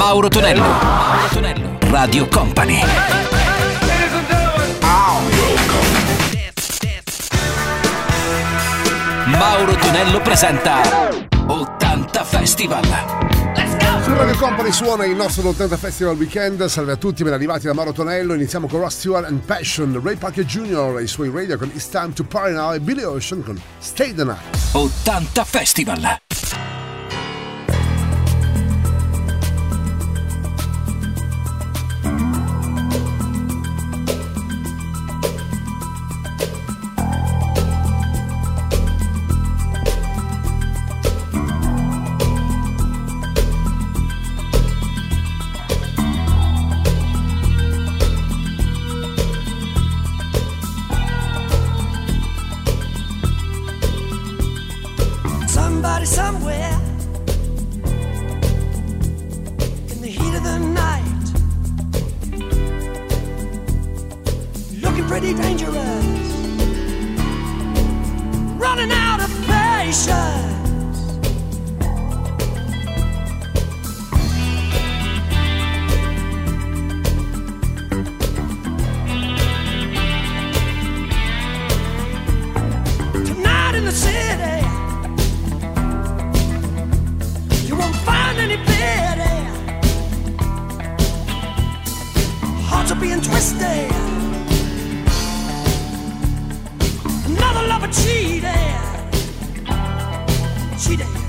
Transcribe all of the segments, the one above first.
Mauro Tonello. Mauro Tonello. Radio Company. Mauro Tonello presenta 80 Festival. Let's go! Su Radio Company suona il nostro 80 Festival Weekend. Salve a tutti, ben arrivati da Mauro Tonello. Iniziamo con Ross Stewart and Passion, Ray Parker Jr. e i suoi radio con It's Time to Party Now e Billy Ocean con Stay the Night. 80 Festival. happy and twisted. Another lover cheated. Cheated.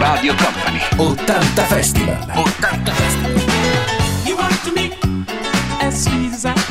Radio Company. 80 Festival. 80 Festival. You want to meet as sweet as I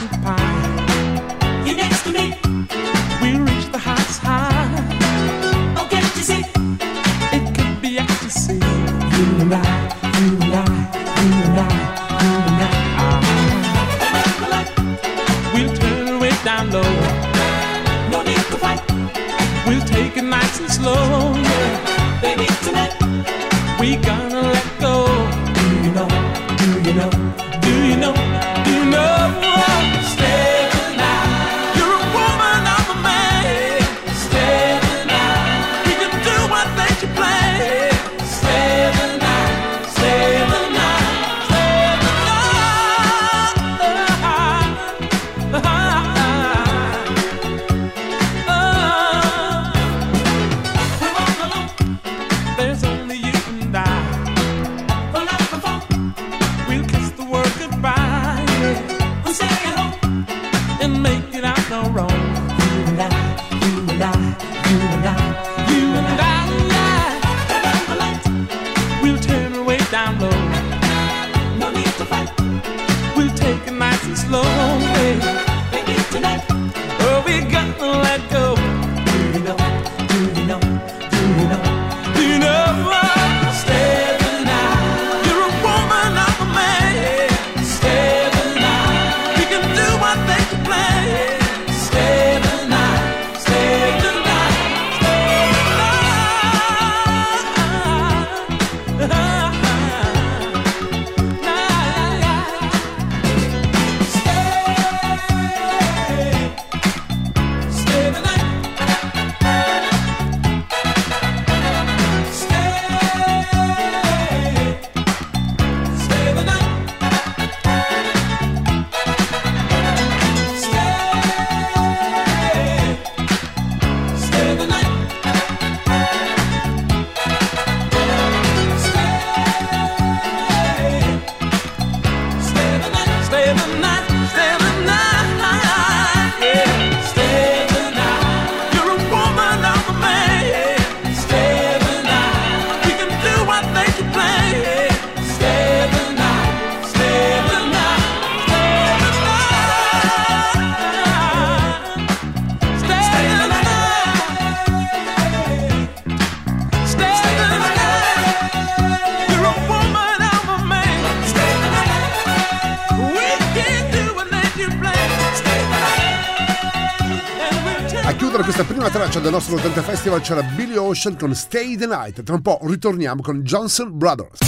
del nostro 80 Festival c'era Billy Ocean con Stay the Night. Tra un po' ritorniamo con Johnson Brothers.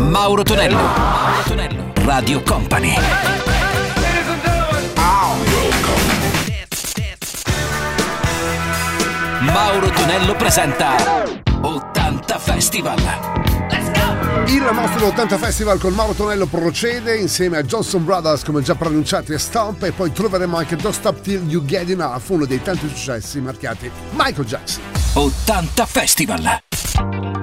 Mauro Tonello, Mauro Tonello, Radio Company. Mauro Tonello presenta 80 Festival. Il Master 80 Festival con Mauro Tonello procede insieme a Johnson Brothers come già pronunciati a Stomp e poi troveremo anche Don't Stop Till You Get Enough, uno dei tanti successi marchiati Michael Jackson. 80 Festival!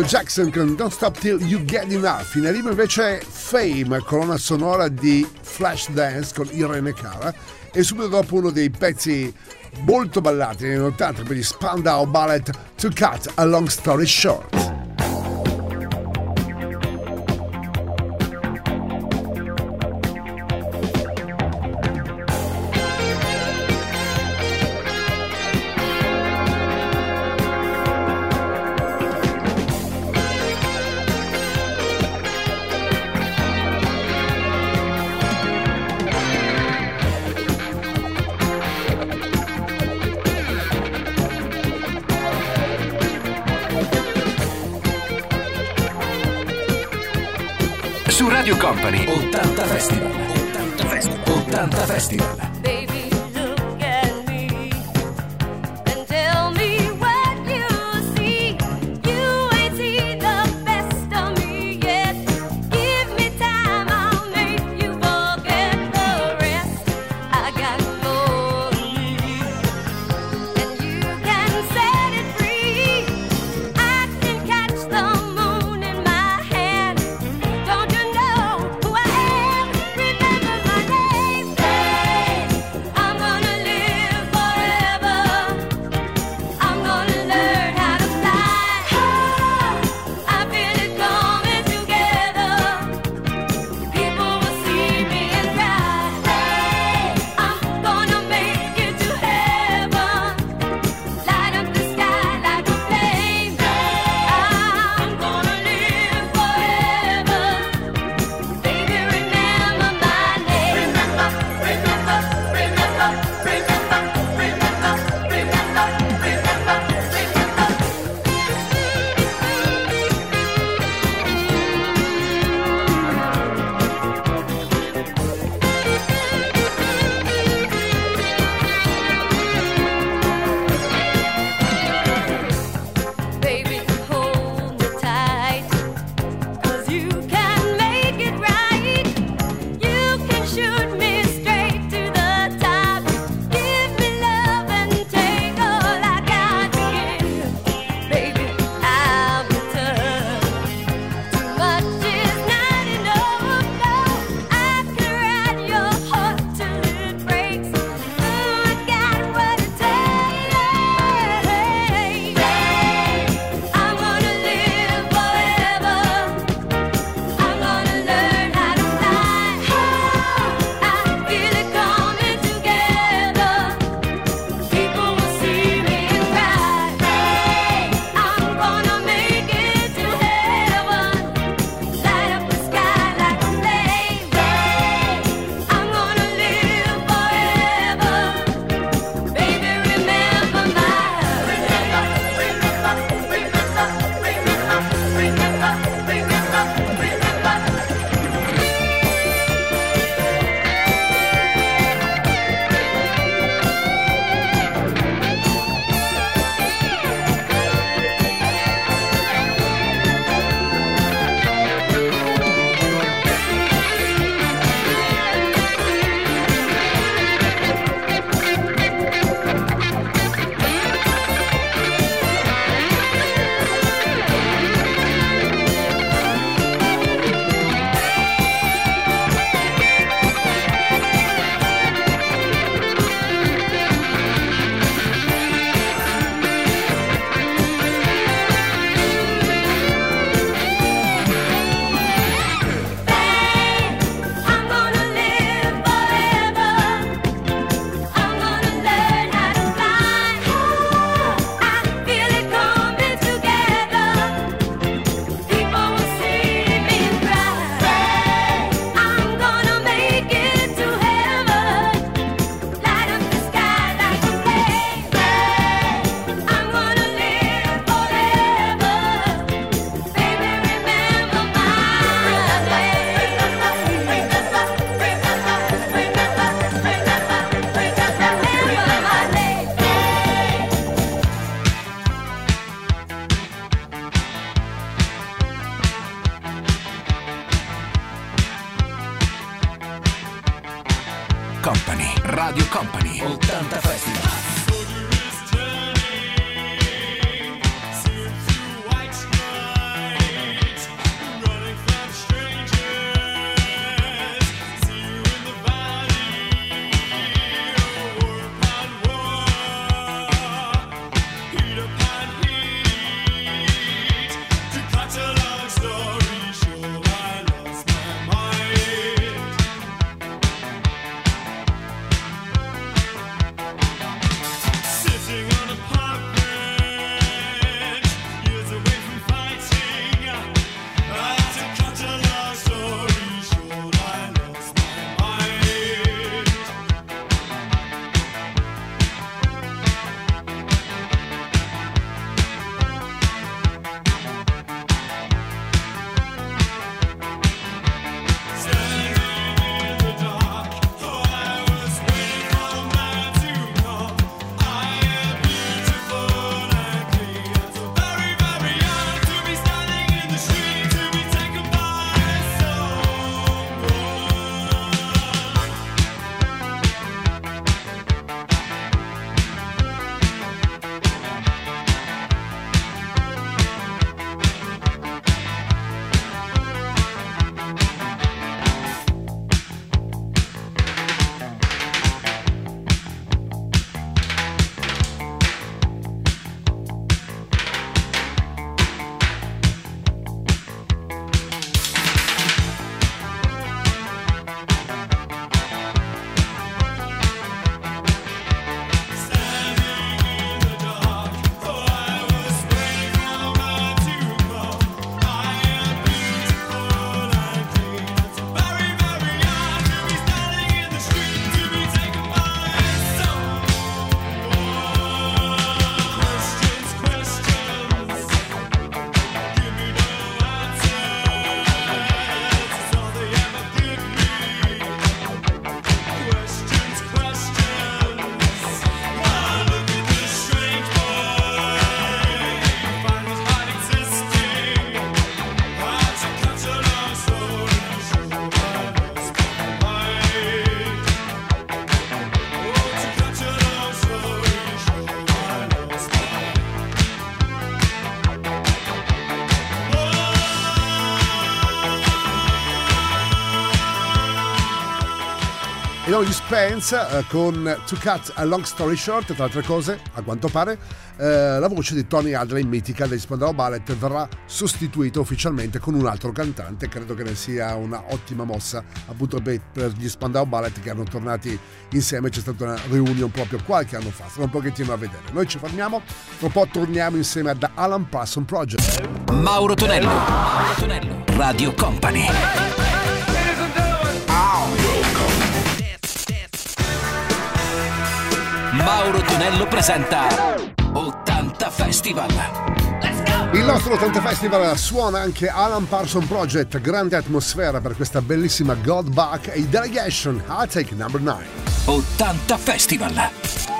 Michael Jackson con Don't Stop Till You Get Enough. In arrivo invece è Fame, colonna sonora di Flash Dance con Irene Cara e subito dopo uno dei pezzi molto ballati negli anni 80 per gli Spandau Ballet To Cut A Long Story Short. Eh, con To Cut a Long Story Short, tra altre cose, a quanto pare, eh, la voce di Tony Adley, mitica degli Spandau Ballet, verrà sostituita ufficialmente con un altro cantante. Credo che ne sia una ottima mossa appunto per, gli Spandau Ballet che hanno tornati insieme. C'è stata una reunion proprio qualche anno fa. Stiamo un pochettino a vedere. Noi ci fermiamo, tra un po' torniamo insieme ad Alan Parson Project. Mauro Tonello. Mauro Tonello. Radio Company. Mauro Tonello presenta 80 Festival. Il nostro 80 Festival suona anche Alan Parson Project, grande atmosfera per questa bellissima God Buck e Delegation, I Take Number 9. 80 Festival.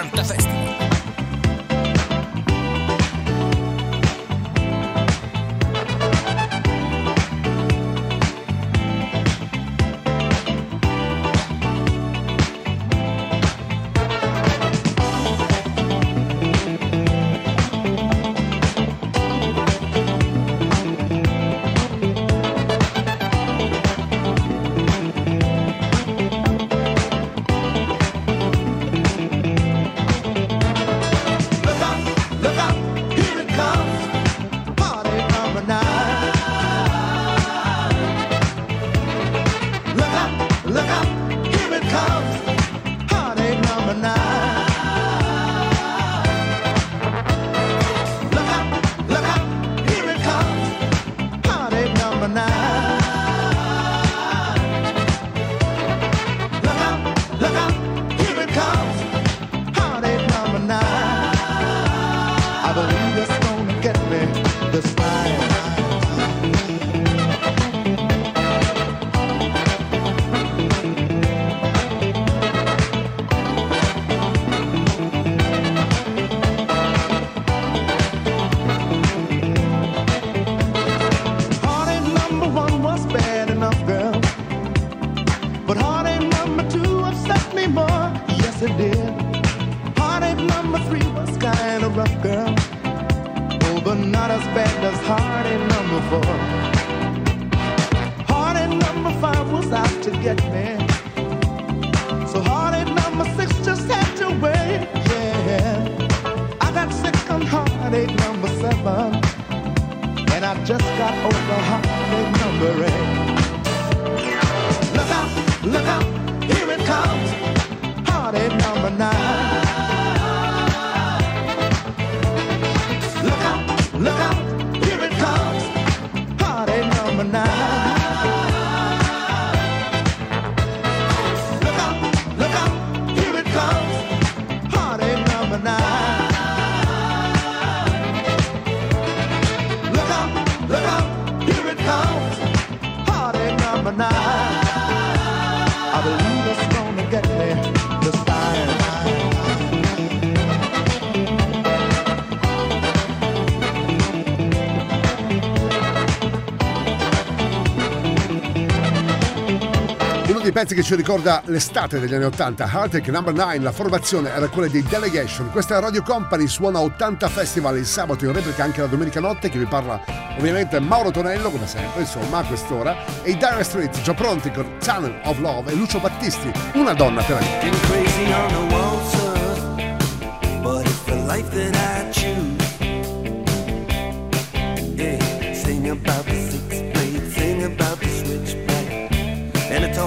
pezzi che ci ricorda l'estate degli anni 80, Heartache Number 9, la formazione era quella di Delegation. Questa è Radio Company, suona 80 Festival il sabato in replica anche la domenica notte, che vi parla ovviamente Mauro Tonello, come sempre, insomma, a quest'ora, e i Dire Street, già pronti con Channel of Love e Lucio Battisti, una donna per me.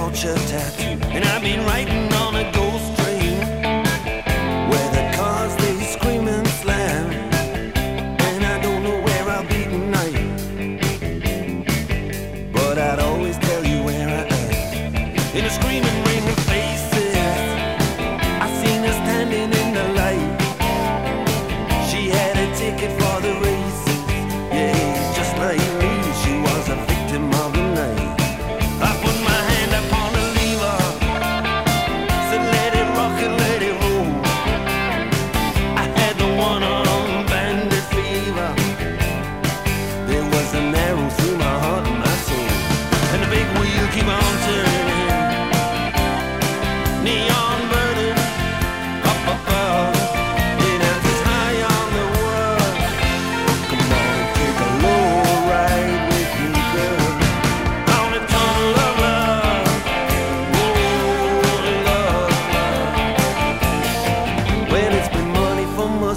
vulture tattoo. And I've been writing on a ghost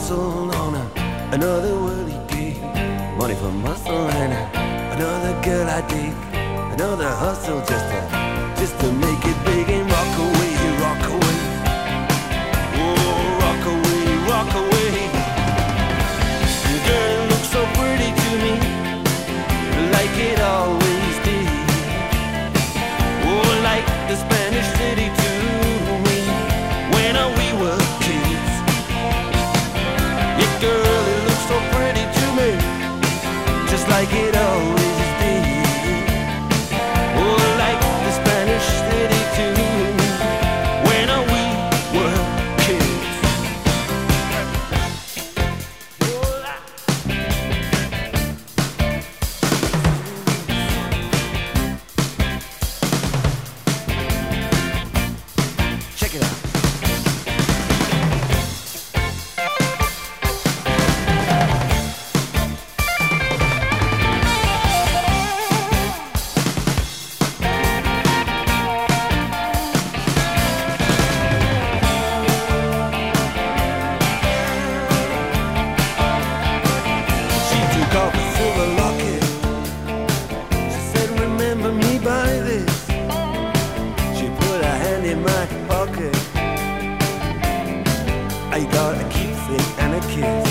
muscle on her, another word he gave. Money for muscle and another girl I dig, another hustle just to, just to make it big. like it up. in my pocket. I got a keep and a kiss.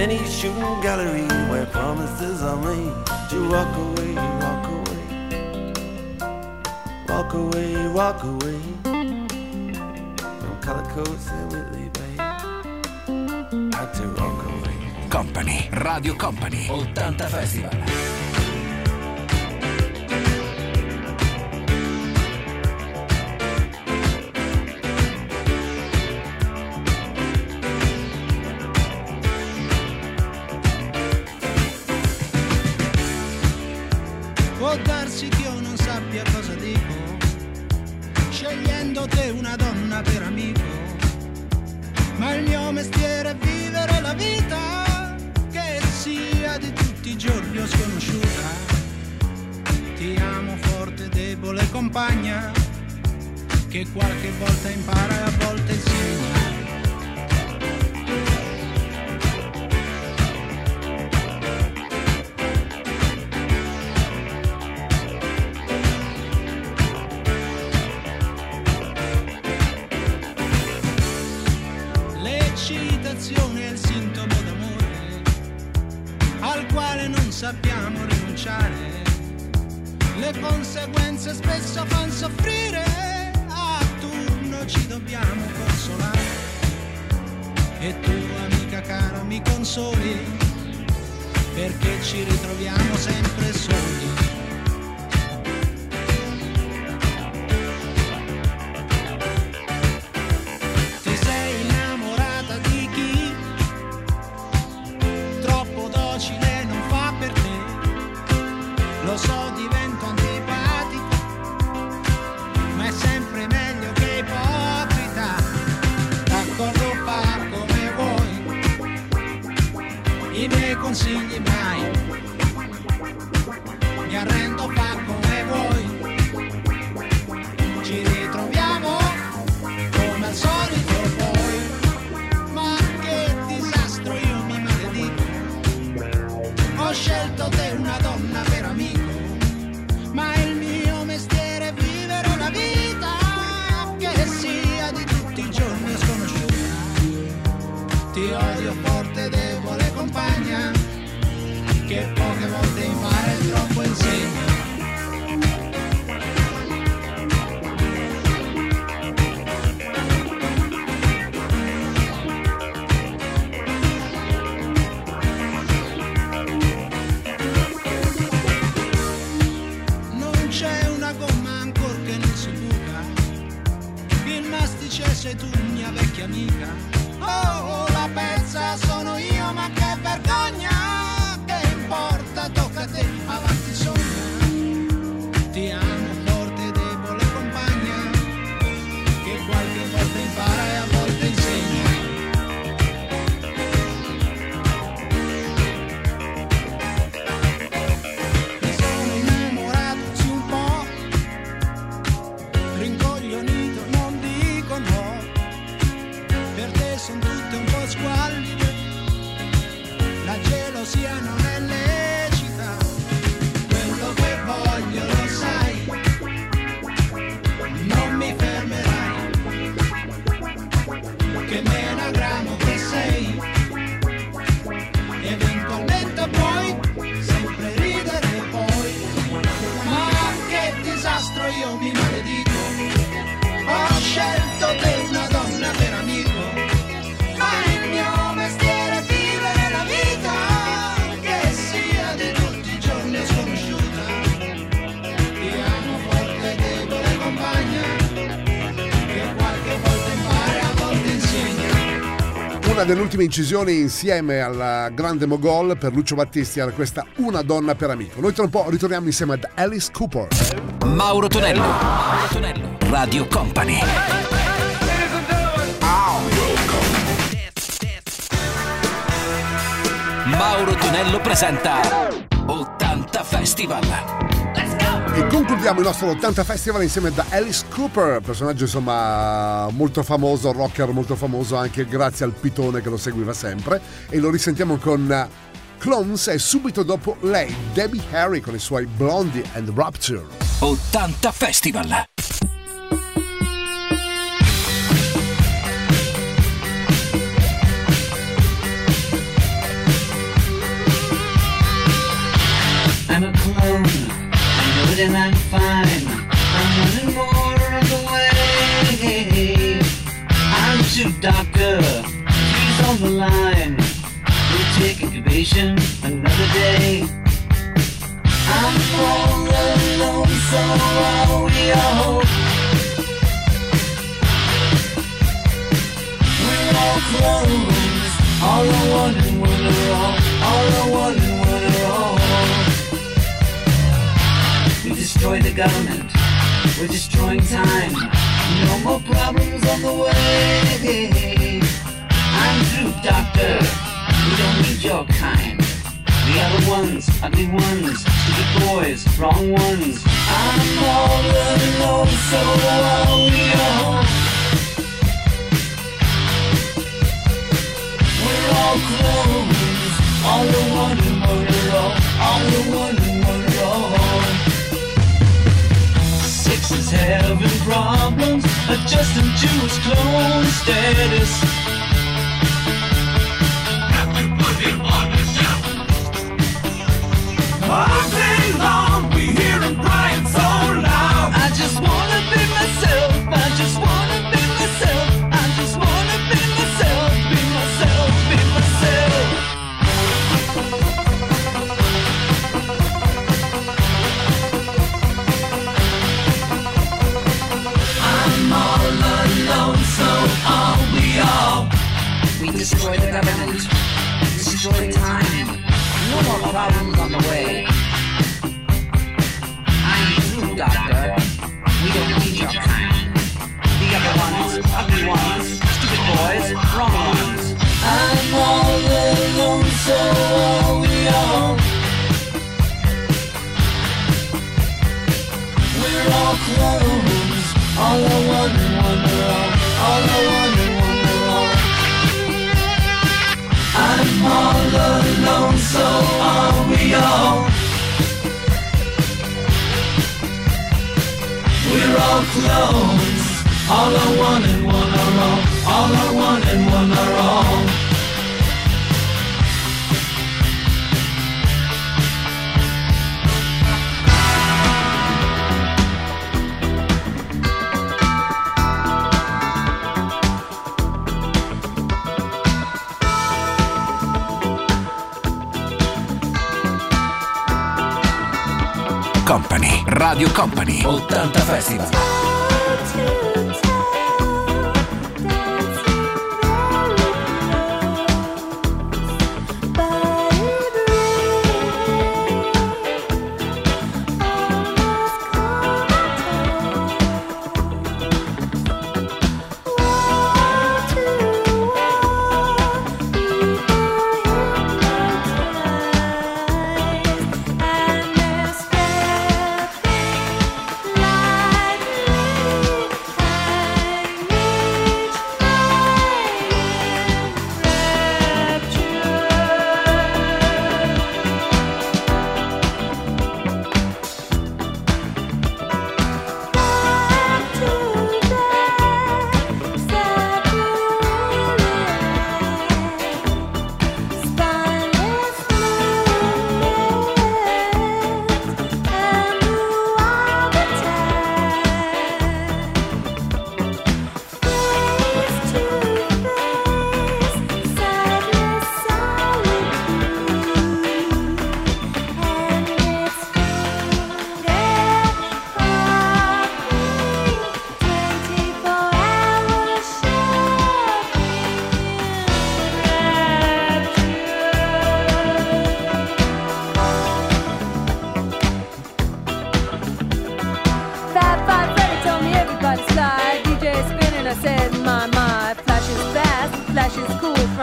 Any shooting gallery where promises are made to walk away, walk away, walk away, walk away from color coats and Whitley Bay. Had to walk away. Company, Radio Company, 80 Festival. Può darsi che io non sappia cosa dico, scegliendo te una donna per amico. Ma il mio mestiere è vivere la vita, che sia di tutti i giorni o sconosciuta. Ti amo forte, debole compagna, che qualche volta impara e a volte insegna. I miei consigli mai. Mi arrendo, fa sei tu, mia vecchia amica. Ultime incisioni insieme al grande Mogol per Lucio Battisti era questa Una donna per amico. Noi tra un po' ritorniamo insieme ad Alice Cooper. Mauro Tonello. Mauro Tonello. Radio Company. Mauro Tonello presenta 80 Festival. E concludiamo il nostro 80 Festival insieme ad Alice Cooper, personaggio insomma molto famoso, rocker molto famoso anche grazie al pitone che lo seguiva sempre. E lo risentiamo con Clones e subito dopo lei, Debbie Harry con i suoi Blondie and Rapture. 80 Festival.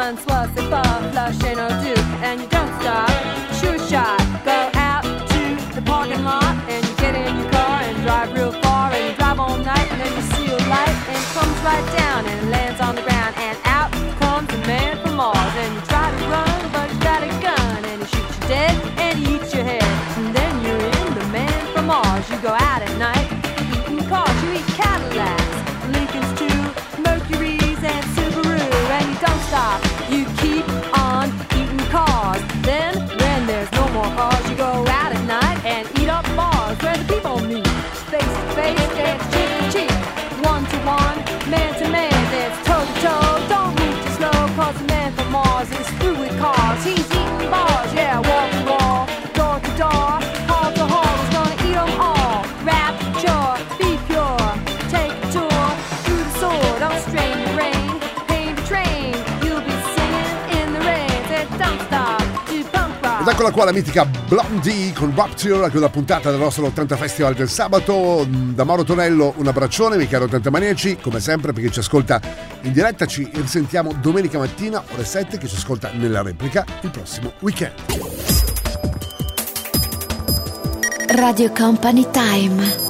months. Eccola qua la mitica Blondie con Rapture, la chiusa puntata del nostro 80 Festival del sabato. Da Mauro Tonello un abbraccione, miei cari 80 maniaci, come sempre per chi ci ascolta in diretta ci risentiamo domenica mattina ore 7, chi ci ascolta nella replica il prossimo weekend. Radio Company Time.